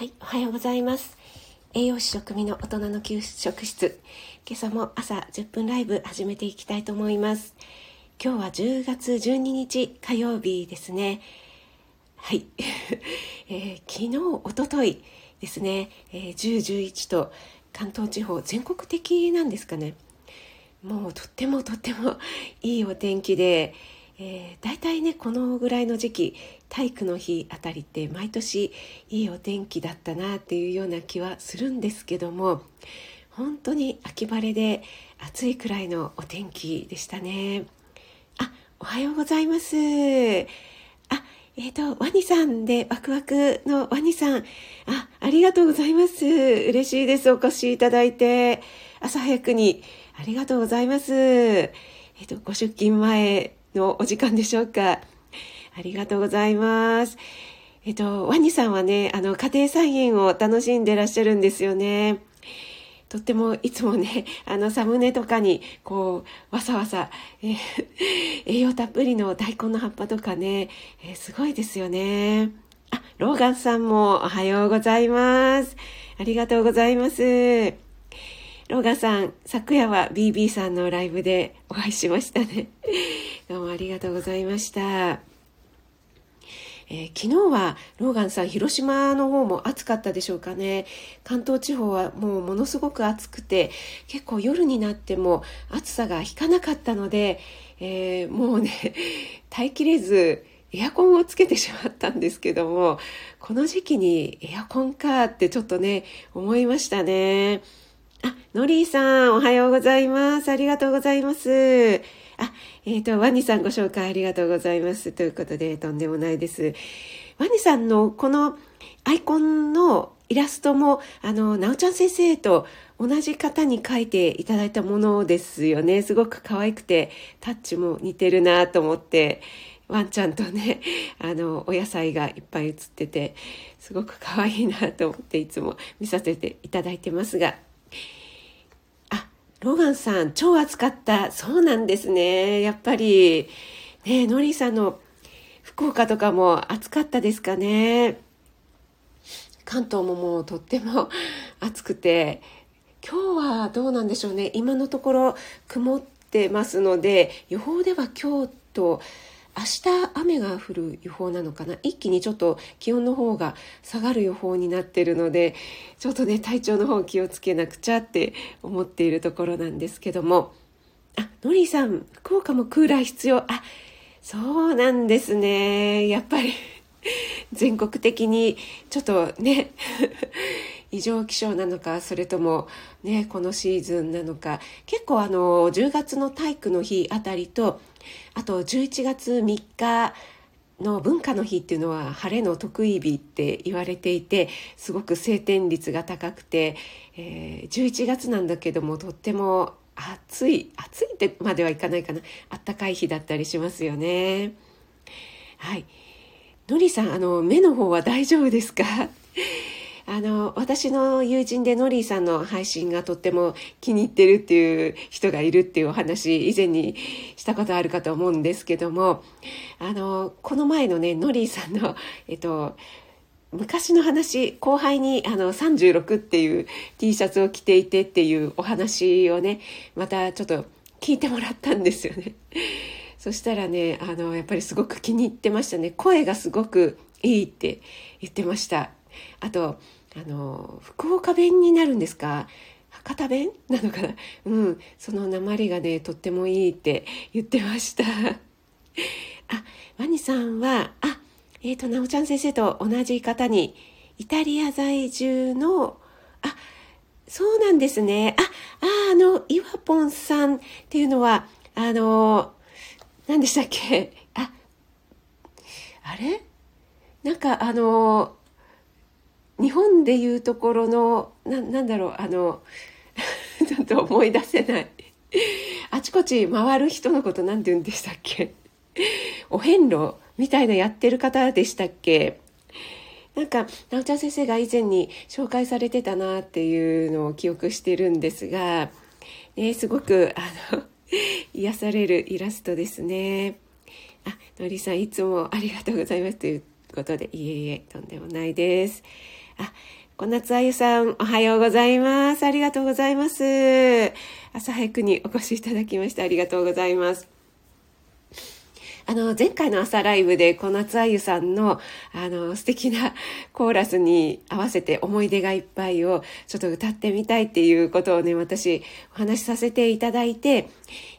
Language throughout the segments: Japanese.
はい、おはようございます。栄養士食味の大人の給食室。今朝も朝10分ライブ始めていきたいと思います。今日は10月12日火曜日ですね。はい。えー、昨日、おとといですね、えー、10、11と関東地方全国的なんですかね。もうとってもとってもいいお天気で、えー、大体ねこのぐらいの時期体育の日あたりって毎年いいお天気だったなっていうような気はするんですけども本当に秋晴れで暑いくらいのお天気でしたね。あおはようございます。あえっ、ー、とワニさんでワクワクのワニさん。あありがとうございます。嬉しいです。お越しいただいて。朝早くにありがとうございます。えっ、ー、とご出勤前のお時間でしょうか。ありがとうございます。えっと、ワニさんはね、あの、家庭菜園を楽しんでらっしゃるんですよね。とってもいつもね、あの、サムネとかに、こう、わさわさ、えー、栄養たっぷりの大根の葉っぱとかね、えー、すごいですよね。あ、ローガンさんもおはようございます。ありがとうございます。ローガンさん、昨夜は BB さんのライブでお会いしましたね。どうもありがとうございました。えー、昨日はローガンさん広島の方も暑かったでしょうかね関東地方はもうものすごく暑くて結構夜になっても暑さが引かなかったので、えー、もうね 耐えきれずエアコンをつけてしまったんですけどもこの時期にエアコンかってちょっとね思いましたね。あ、ノリーさん、おはようございます。ありがとうございます。あ、えっ、ー、と、ワニさんご紹介ありがとうございます。ということで、とんでもないです。ワニさんのこのアイコンのイラストも、あの、なおちゃん先生と同じ方に描いていただいたものですよね。すごく可愛くて、タッチも似てるなと思って、ワンちゃんとね、あの、お野菜がいっぱい写ってて、すごく可愛いなと思っていつも見させていただいてますが、ローガンさん、超暑かった。そうなんですね。やっぱり、ね、ノリーさんの福岡とかも暑かったですかね。関東ももうとっても暑くて、今日はどうなんでしょうね。今のところ曇ってますので、予報では今日と明日雨が降る予報なのかな？一気にちょっと気温の方が下がる予報になってるのでちょっとね体調の方気をつけなくちゃって思っているところなんですけども。あのりさん福岡もクーラー必要？あそうなんですね。やっぱり全国的にちょっとね異常気象なのかそれともねこのシーズンなのか。結構あの10月の体育の日あたりとあと11月3日の文化の日っていうのは晴れの得意日って言われていてすごく晴天率が高くて、えー、11月なんだけどもとっても暑い暑いってまではいかないかな。あったかい日だったりしますよね。はい。のりさんあの目の方は大丈夫ですか？あの、私の友人でノリーさんの配信がとっても気に入ってるっていう人がいるっていうお話、以前にしたことあるかと思うんですけども、あの、この前のね、ノリーさんの、えっと、昔の話、後輩にあの36っていう T シャツを着ていてっていうお話をね、またちょっと聞いてもらったんですよね。そしたらね、あの、やっぱりすごく気に入ってましたね。声がすごくいいって言ってました。あと、あの福岡弁になるんですか？博多弁？なのかな？うん。その鉛がねとってもいいって言ってました。あワニさんはあえっ、ー、となおちゃん先生と同じ方にイタリア在住のあそうなんですね。あああのイワポンさんっていうのはあの何でしたっけ？ああれ？なんかあの日本でいうところのななんだろうあの ちょっと思い出せないあちこち回る人のこと何て言うんでしたっけ？お遍路みたいなやってる方でしたっけ？なんか直ちゃん先生が以前に紹介されてたなっていうのを記憶してるんですが、ね、すごくあの 癒されるイラストですね。あ、のりさんいつもありがとうございますということで、いえいえ、とんでもないです。あ、小夏あゆさん、おはようございます。ありがとうございます。朝早くにお越しいただきましてありがとうございます。あの、前回の朝ライブで小夏あゆさんの、あの、素敵な コーラスに合わせて思い出がいっぱいをちょっと歌ってみたいっていうことをね、私お話しさせていただいて、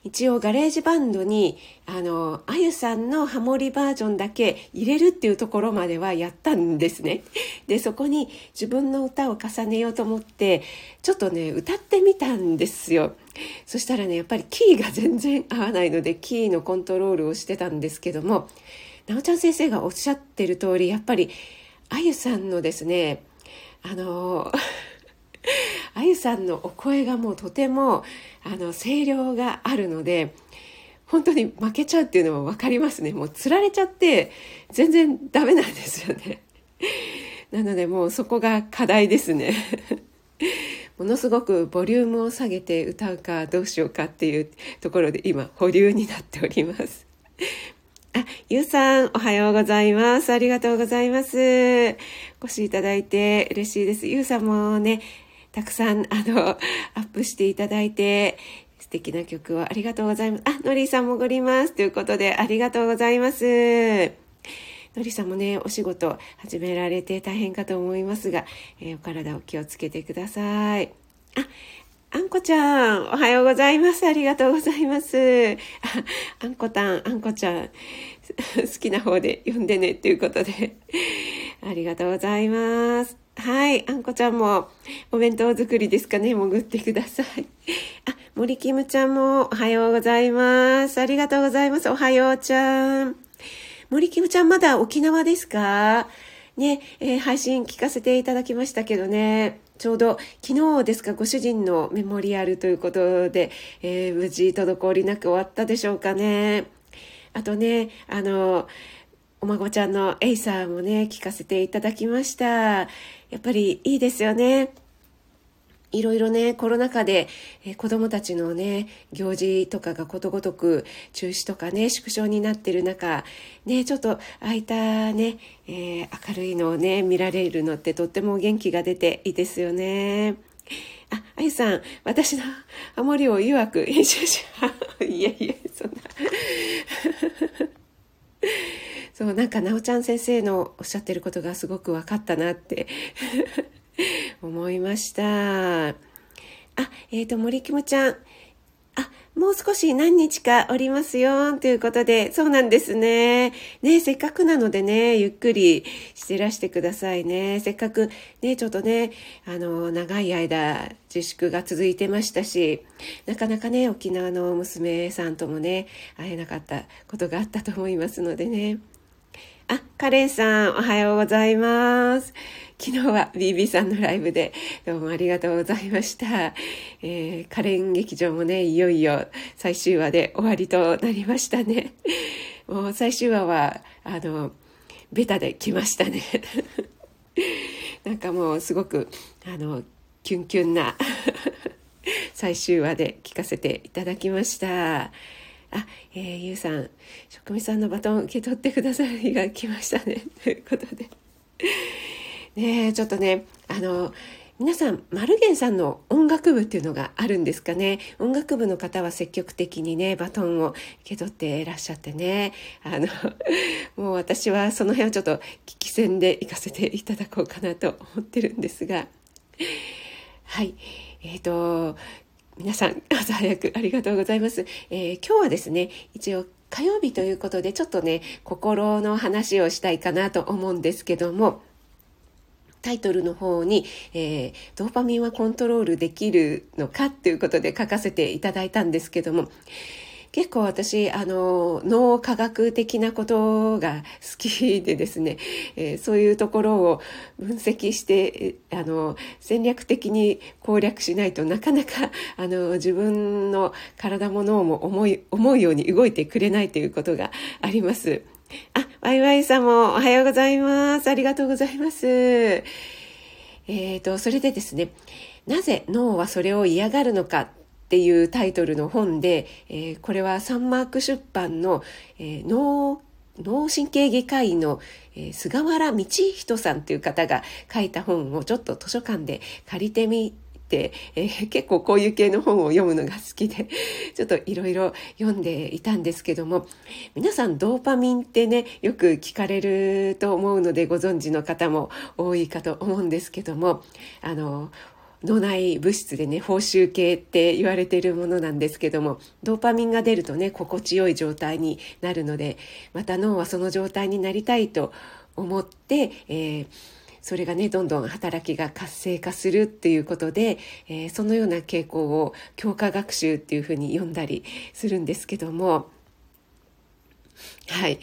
一応ガレージバンドに、あの、あゆさんのハモリバージョンだけ入れるっていうところまではやったんですね。で、そこに自分の歌を重ねようと思って、ちょっとね、歌ってみたんですよ。そしたらねやっぱりキーが全然合わないのでキーのコントロールをしてたんですけどもなおちゃん先生がおっしゃってる通りやっぱりあゆさんのですねあの あゆさんのお声がもうとてもあの声量があるので本当に負けちゃうっていうのも分かりますね。もうつられちゃって全然ダメなんですよね。なのでもうそこが課題ですね。ものすごくボリュームを下げて歌うかどうしようかっていうところで今保留になっております。あ、ゆうさん、おはようございます。ありがとうございます。お越しいただいて嬉しいです。ゆうさんもね、たくさん、あの、アップしていただいて、素敵な曲をありがとうございます。あ、のりさん潜ります。ということで、ありがとうございます。のりさんもね、お仕事始められて大変かと思いますが、えー、お体お気をつけてください。あ、あんこちゃん、おはようございます。ありがとうございます。あ、あんこたん、あんこちゃん、好きな方で呼んでねっていうことで、ありがとうございます。はい、あんこちゃんもお弁当作りですかね、潜ってください。あ、森キムちゃんもおはようございます。ありがとうございます。おはようちゃん。森キムちゃんまだ沖縄ですか？ね、えー、配信聞かせていただきましたけどね、ちょうど昨日ですか、ご主人のメモリアルということで、えー、無事滞りなく終わったでしょうかね。あとね、あの、お孫ちゃんのエイサーもね、聞かせていただきました。やっぱりいいですよね。いろいろね、コロナ禍で、えー、子供たちのね、行事とかがことごとく中止とかね、縮小になってる中、ね、ちょっとあいたね、えー、明るいのをね、見られるのってとっても元気が出ていいですよね。あ、あゆさん、私のハモリを曰く編集者、いやいや、そんな。そう、なんか、なおちゃん先生のおっしゃってることがすごく分かったなって思いました。あ、えっ、ー、と、森キムちゃん。あ、もう少し何日かおりますよ、ということで、そうなんですね。ね、せっかくなのでね、ゆっくりしてらしてくださいね。せっかくね、ちょっとね、あの、長い間自粛が続いてましたし、なかなかね、沖縄の娘さんともね、会えなかったことがあったと思いますのでね。あ、カレンさん、おはようございます。昨日は BB さんのライブでどうもありがとうございました。えー、カレン劇場もね、いよいよ最終話で終わりとなりましたね。もう最終話は、あの、ベタで来ましたね。なんかもうすごく、あの、キュンキュンな最終話で聞かせていただきました。あ、えー、ゆうさん、職味さんのバトン受け取ってくださいが来ましたね。ということで。ねちょっとね、あの、皆さん、マルゲンさんの音楽部っていうのがあるんですかね？音楽部の方は積極的にね、バトンを受け取っていらっしゃってね。あの、もう私はその辺をちょっと聞き戦で行かせていただこうかなと思ってるんですが。はい。えっ、ー、と、皆さん、朝早くありがとうございます。えー、今日はですね、一応火曜日ということで、ちょっとね、心の話をしたいかなと思うんですけども、タイトルの方に、えー、ドーパミンはコントロールできるのかっていうことで書かせていただいたんですけども、結構私、あの、脳科学的なことが好きでですね、えー、そういうところを分析して、あの、戦略的に攻略しないとなかなか、あの、自分の体も脳も思い、思うように動いてくれないということがあります。あ、ワイワイさんもおはようございます。ありがとうございます。え、ー、と、それでですね、なぜ脳はそれを嫌がるのかっていうタイトルの本で、えー、これはサンマーク出版の、えー、脳脳神経外科医の、えー、菅原道人さんという方が書いた本をちょっと図書館で借りてみて、えー、結構こういう系の本を読むのが好きで ちょっといろいろ読んでいたんですけども皆さんドーパミンってねよく聞かれると思うのでご存知の方も多いかと思うんですけどもあの脳内物質でね報酬系って言われているものなんですけどもドーパミンが出るとね心地よい状態になるのでまた脳はその状態になりたいと思って、えー、それがねどんどん働きが活性化するっていうことで、えー、そのような傾向を強化学習っていうふうに呼んだりするんですけども。はい。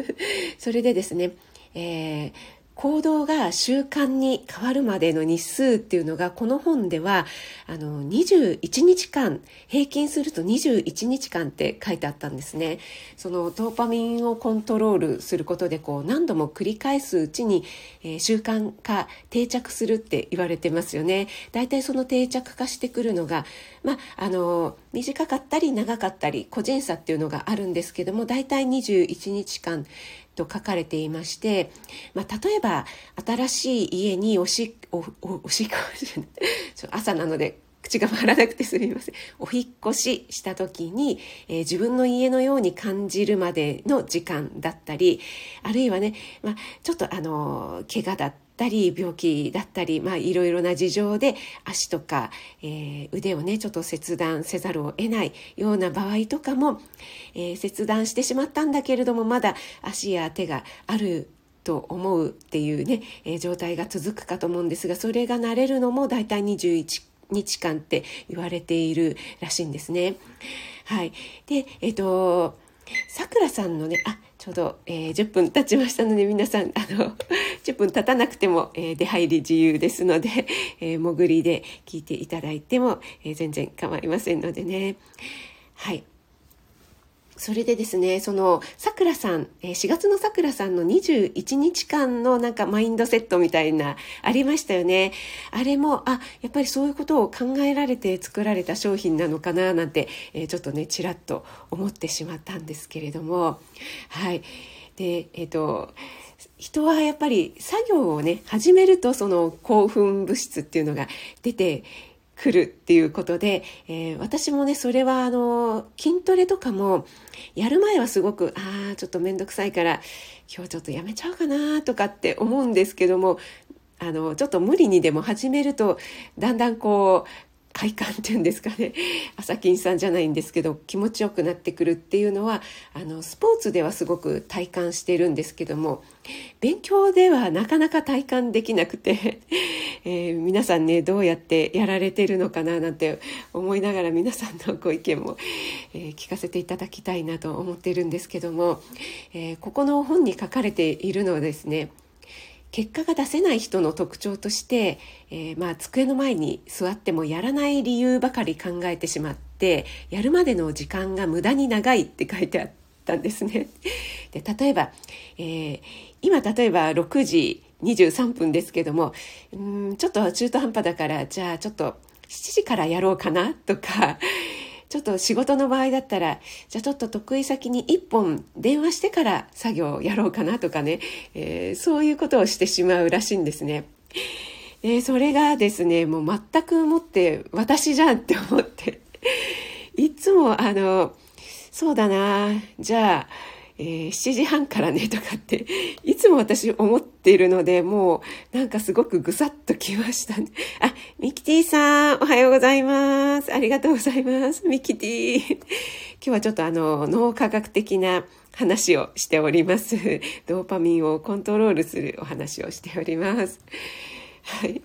それでですね、えー行動が習慣に変わるまでの日数っていうのがこの本ではあの21日間平均すると21日間って書いてあったんですね。そのドーパミンをコントロールすることでこう何度も繰り返すうちに、えー、習慣化定着するって言われてますよね。だいたいその定着化してくるのがまあの短かったり長かったり個人差っていうのがあるんですけどもだいたい21日間と書かれていまして、まあ、例えば新しい家におしおおおしっこ朝なので口が回らなくてすみません。お引越しした時に、えー、自分の家のように感じるまでの時間だったり、あるいはね、まあ、ちょっとあの、怪我だったたり、病気だったり、まあ、いろいろな事情で足とか、えー、腕をね、ちょっと切断せざるを得ないような場合とかも、えー、切断してしまったんだけれども、まだ足や手があると思うっていうね、えー、状態が続くかと思うんですが、それが慣れるのも大体21日間って言われているらしいんですね。はい。で、えっ、ー、と、さくらさんのね、あ、ちょうど、えー、10分経ちましたので、皆さん、あの、10分経たなくても、えー、出入り自由ですので、えー、潜りで聞いていただいても、えー、全然構いませんのでね。はい。それでですね、その、さくらさん、4月のさくらさんの21日間のなんかマインドセットみたいな、ありましたよね。あれも、あ、やっぱりそういうことを考えられて作られた商品なのかな、なんて、え、ちょっとね、ちらっと思ってしまったんですけれども、はい。で、えっ、と、人はやっぱり作業をね、始めるとその興奮物質っていうのが出て来るっていうことで、えー、私もねそれはあの筋トレとかもやる前はすごくああちょっと面倒くさいから今日ちょっとやめちゃうかなとかって思うんですけどもあのちょっと無理にでも始めるとだんだんこう快感っていうんですかね。朝金さんじゃないんですけど気持ちよくなってくるっていうのはあのスポーツではすごく体感してるんですけども勉強ではなかなか体感できなくて、えー、皆さんねどうやってやられてるのかななんて思いながら皆さんのご意見も、えー、聞かせていただきたいなと思ってるんですけども、えー、ここの本に書かれているのはですね結果が出せない人の特徴として、えー、まあ、机の前に座ってもやらない理由ばかり考えてしまってやるまでの時間が無駄に長いって書いてあったんですね。で例えば、えー、今例えば6時23分ですけどもんちょっと中途半端だからじゃあちょっと7時からやろうかなとかちょっと仕事の場合だったら、じゃあちょっと得意先に1本電話してから作業をやろうかなとかね、えー、そういうことをしてしまうらしいんですね。え、それがですね、もう全くもって私じゃんって思って、いつもあの、そうだな、じゃあ、えー、7時半からねとかって いつも私思っているのでもうなんかすごくぐさっときましたね。あ、ミキティさんおはようございます。ありがとうございます。ミキティ。今日はちょっとあの脳科学的な話をしております。ドーパミンをコントロールするお話をしております。はい。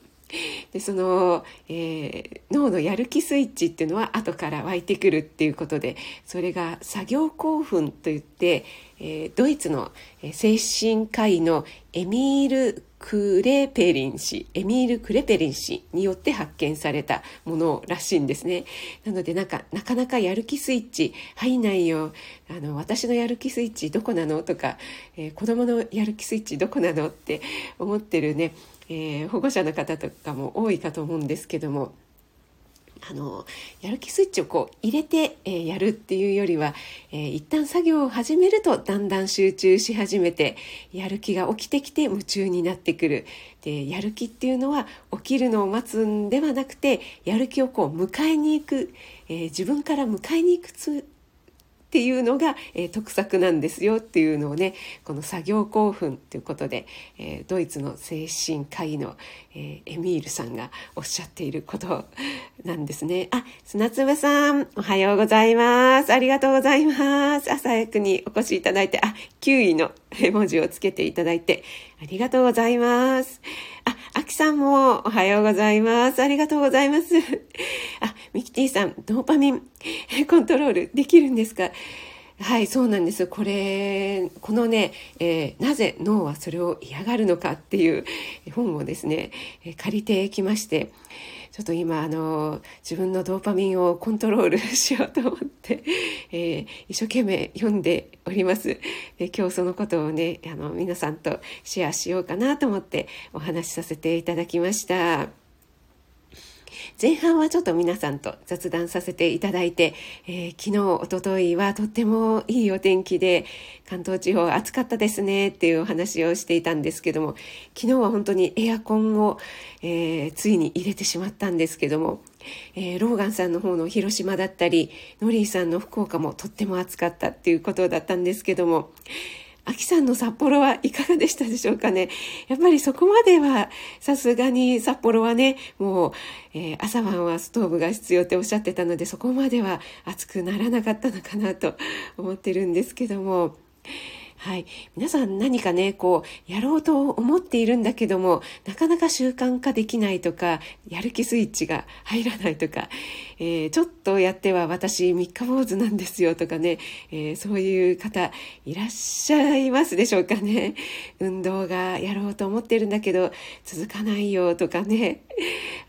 でその、えー、脳のやる気スイッチっていうのは後から湧いてくるっていうことでそれが作業興奮といって、えー、ドイツの精神科医のエミール・クレペリン氏エミール・クレペリン氏によって発見されたものらしいんですね。なのでなんかなかなかやる気スイッチ入んないよ。あの私のやる気スイッチどこなのとか、えー、子供のやる気スイッチどこなのって思ってるねえー、保護者の方とかも多いかと思うんですけどもあのやる気スイッチをこう入れて、えー、やるっていうよりは、えー、一旦作業を始めるとだんだん集中し始めてやる気が起きてきて夢中になってくる。でやる気っていうのは起きるのを待つんではなくてやる気をこう迎えに行く、えー、自分から迎えに行くっていうのが、えー、得策なんですよっていうのをねこの作業興奮ということで、えー、ドイツの精神科医の、えー、エミールさんがおっしゃっていることなんですね。あ、砂粒さん、おはようございます。ありがとうございます。朝早くにお越しいただいて、あ、9位の絵文字をつけていただいて、ありがとうございます。あ、あきさんもおはようございます。ありがとうございます。あ、ミキティさん、ドーパミンコントロールできるんですか？はい、そうなんです。これ、このね、えー、なぜ脳はそれを嫌がるのかっていう本をですね、借りてきまして、ちょっと今、あの、自分のドーパミンをコントロールしようと思って、えー、一生懸命読んでおります。で今日そのことをね、あの、皆さんとシェアしようかなと思ってお話しさせていただきました。前半はちょっと皆さんと雑談させていただいて、えー、昨日、おとといはとってもいいお天気で、関東地方暑かったですねっていうお話をしていたんですけども、昨日は本当にエアコンを、えー、ついに入れてしまったんですけども、えー、ローガンさんの方の広島だったり、ノリーさんの福岡もとっても暑かったっていうことだったんですけども、秋さんの札幌はいかがでしたでしょうかね？やっぱりそこまでは、さすがに札幌はね、もう、えー、朝晩はストーブが必要っておっしゃってたので、そこまでは暑くならなかったのかなと思ってるんですけども、はい。皆さん何かね、こう、やろうと思っているんだけども、なかなか習慣化できないとか、やる気スイッチが入らないとか、えー、ちょっとやっては私三日坊主なんですよとかね、えー、そういう方いらっしゃいますでしょうかね。運動がやろうと思ってるんだけど、続かないよとかね。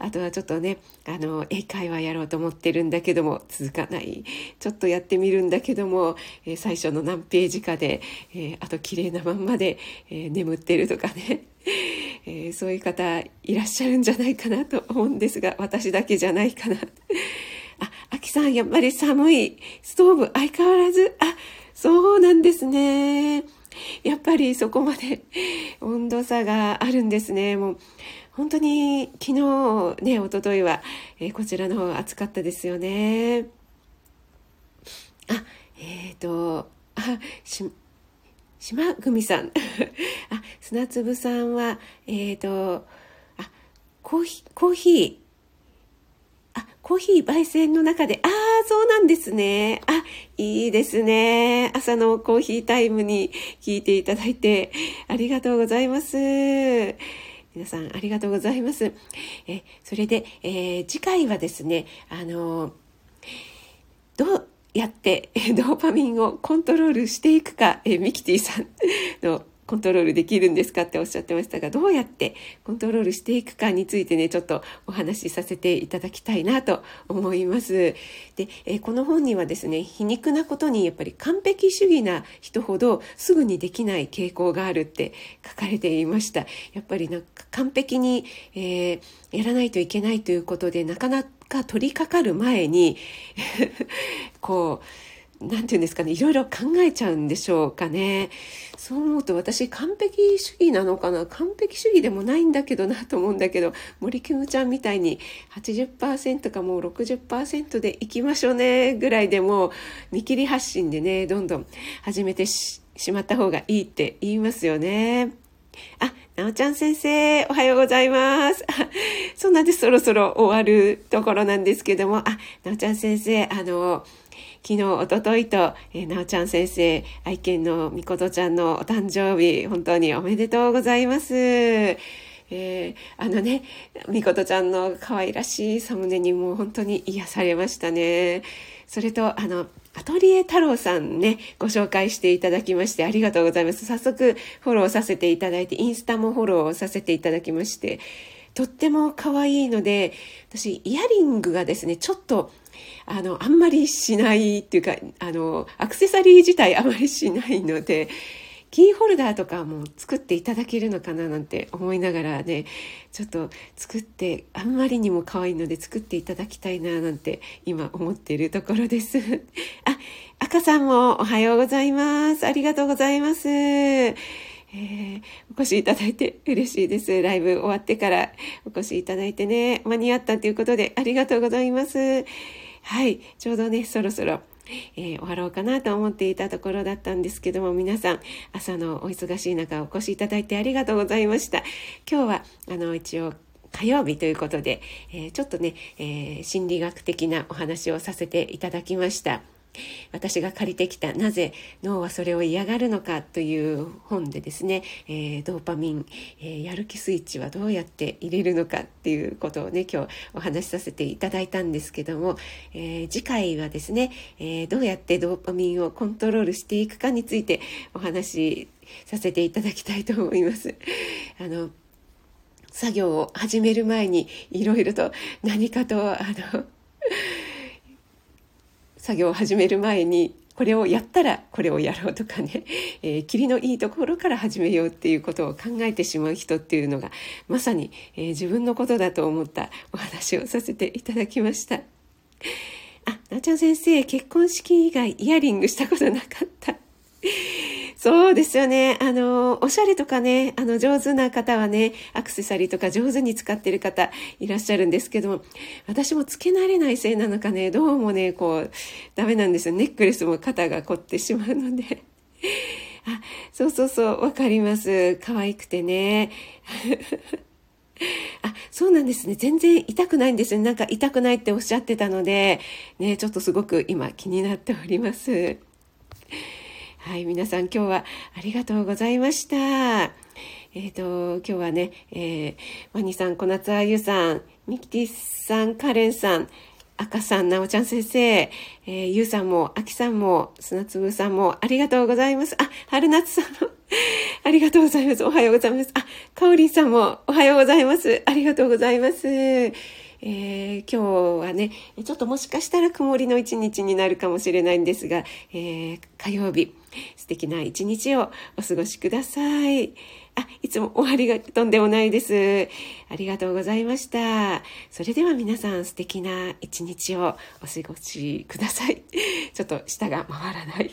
あとはちょっとね、あの、英会話やろうと思ってるんだけども、続かない。ちょっとやってみるんだけども、えー、最初の何ページかで、えー、あと綺麗なまんまで、えー、眠ってるとかね、えー、そういう方いらっしゃるんじゃないかなと思うんですが私だけじゃないかな。ああきさんやっぱり寒い。ストーブ相変わらず。あそうなんですね。やっぱりそこまで温度差があるんですね。もう本当に昨日ね一昨日は、えー、こちらの方暑かったですよねあえっ、ー、とあし島組さん。あ、砂粒さんは、えっ、ー、と、あ、コーヒー、コーヒー、あ、コーヒー焙煎の中で、ああ、そうなんですね。あ、いいですね。朝のコーヒータイムに聞いていただいて、ありがとうございます。皆さん、ありがとうございます。え、それで、えー、次回はですね、あの、どう、やってドーパミンをコントロールしていくか、えミキティさんのコントロールできるんですかっておっしゃってましたが、どうやってコントロールしていくかについてね、ちょっとお話しさせていただきたいなと思います。で、えこの本にはですね、皮肉なことにやっぱり完璧主義な人ほどすぐにできない傾向があるって書かれていました。やっぱりなんか完璧に、えー、やらないといけないということで、なかなか取り掛かる前に こう、何て言うんですかね、いろいろ考えちゃうんでしょうかね。そう思うと私完璧主義なのかな完璧主義でもないんだけどなと思うんだけど、森キムちゃんみたいに80%かもう60%でいきましょうねぐらいでも見切り発信でね、どんどん始めてしまった方がいいって言いますよね。あ、なおちゃん先生、おはようございます。そうなんで。そろそろ終わるところなんですけども、あ、なおちゃん先生、あの、昨日、おとといと、えー、なおちゃん先生、愛犬のみことちゃんのお誕生日、本当におめでとうございます。えー、あのね、みことちゃんの可愛らしいサムネにも本当に癒されましたね。それと、あの、アトリエ太郎さんね、ご紹介していただきましてありがとうございます。早速フォローさせていただいて、インスタもフォローさせていただきまして、とっても可愛いので、私、イヤリングがですね、ちょっとあの、あんまりしないっていうか、あの、アクセサリー自体あまりしないので、キーホルダーとかも作っていただけるのかななんて思いながらねちょっと作ってあんまりにも可愛いので作っていただきたいななんて今思っているところです あ赤さんもおはようございますありがとうございますえー、お越しいただいて嬉しいです。ライブ終わってからお越しいただいてね、間に合ったということでありがとうございます。はい、ちょうどね、そろそろえー、終わろうかなと思っていたところだったんですけども皆さん朝のお忙しい中お越しいただいてありがとうございました。今日はあの一応火曜日ということで、えー、ちょっとね、えー、心理学的なお話をさせていただきました。私が借りてきた「なぜ脳はそれを嫌がるのか」という本でですね、えー、ドーパミン、えー、やる気スイッチはどうやって入れるのかっていうことをね今日お話しさせていただいたんですけども、えー、次回はですね、えどうやってドーパミンをコントロールしていくかについてお話しさせていただきたいと思います。あの作業を始める前にいろいろと何かとあの作業を始める前にこれをやったらこれをやろうとかね、えー、霧のいいところから始めようっていうことを考えてしまう人っていうのがまさに、えー、自分のことだと思ったお話をさせていただきました。あ、なちゃん先生、結婚式以外イヤリングしたことなかった。そうですよね。あの、おしゃれとかね、あの、上手な方はね、アクセサリーとか上手に使ってる方いらっしゃるんですけども、私もつけ慣れないせいなのかね、どうもね、こう、ダメなんですよ。ネックレスも肩が凝ってしまうので。あ、そうそうそう、わかります。可愛くてね。あ、そうなんですね。全然痛くないんですよ。なんか痛くないっておっしゃってたので、ね、ちょっとすごく今気になっております。はい、皆さん今日はありがとうございました。えっ、ー、と、今日はね、えー、ワニさん、小夏あゆさん、ミキティさん、カレンさん、赤さん、なおちゃん先生、えー、ゆうさんも、あきさんも、砂粒さんも、ありがとうございます。あ、春夏さんも、ありがとうございます。おはようございます。あ、かおりんさんも、おはようございます。ありがとうございます。えー、今日はね、ちょっともしかしたら曇りの一日になるかもしれないんですが、えー、火曜日、素敵な一日をお過ごしください。あ、いつも終わりがとんでもないです。ありがとうございました。それでは皆さん素敵な一日をお過ごしください。ちょっと舌が回らない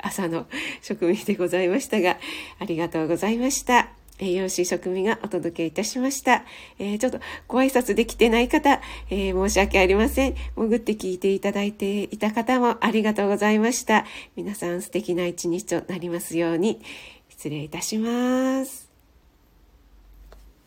朝の職務でございましたが、ありがとうございました。栄養士職務がお届けいたしました。えー、ちょっとご挨拶できてない方、えー、申し訳ありません。潜って聞いていただいていた方もありがとうございました。皆さん素敵な一日となりますように。失礼いたします。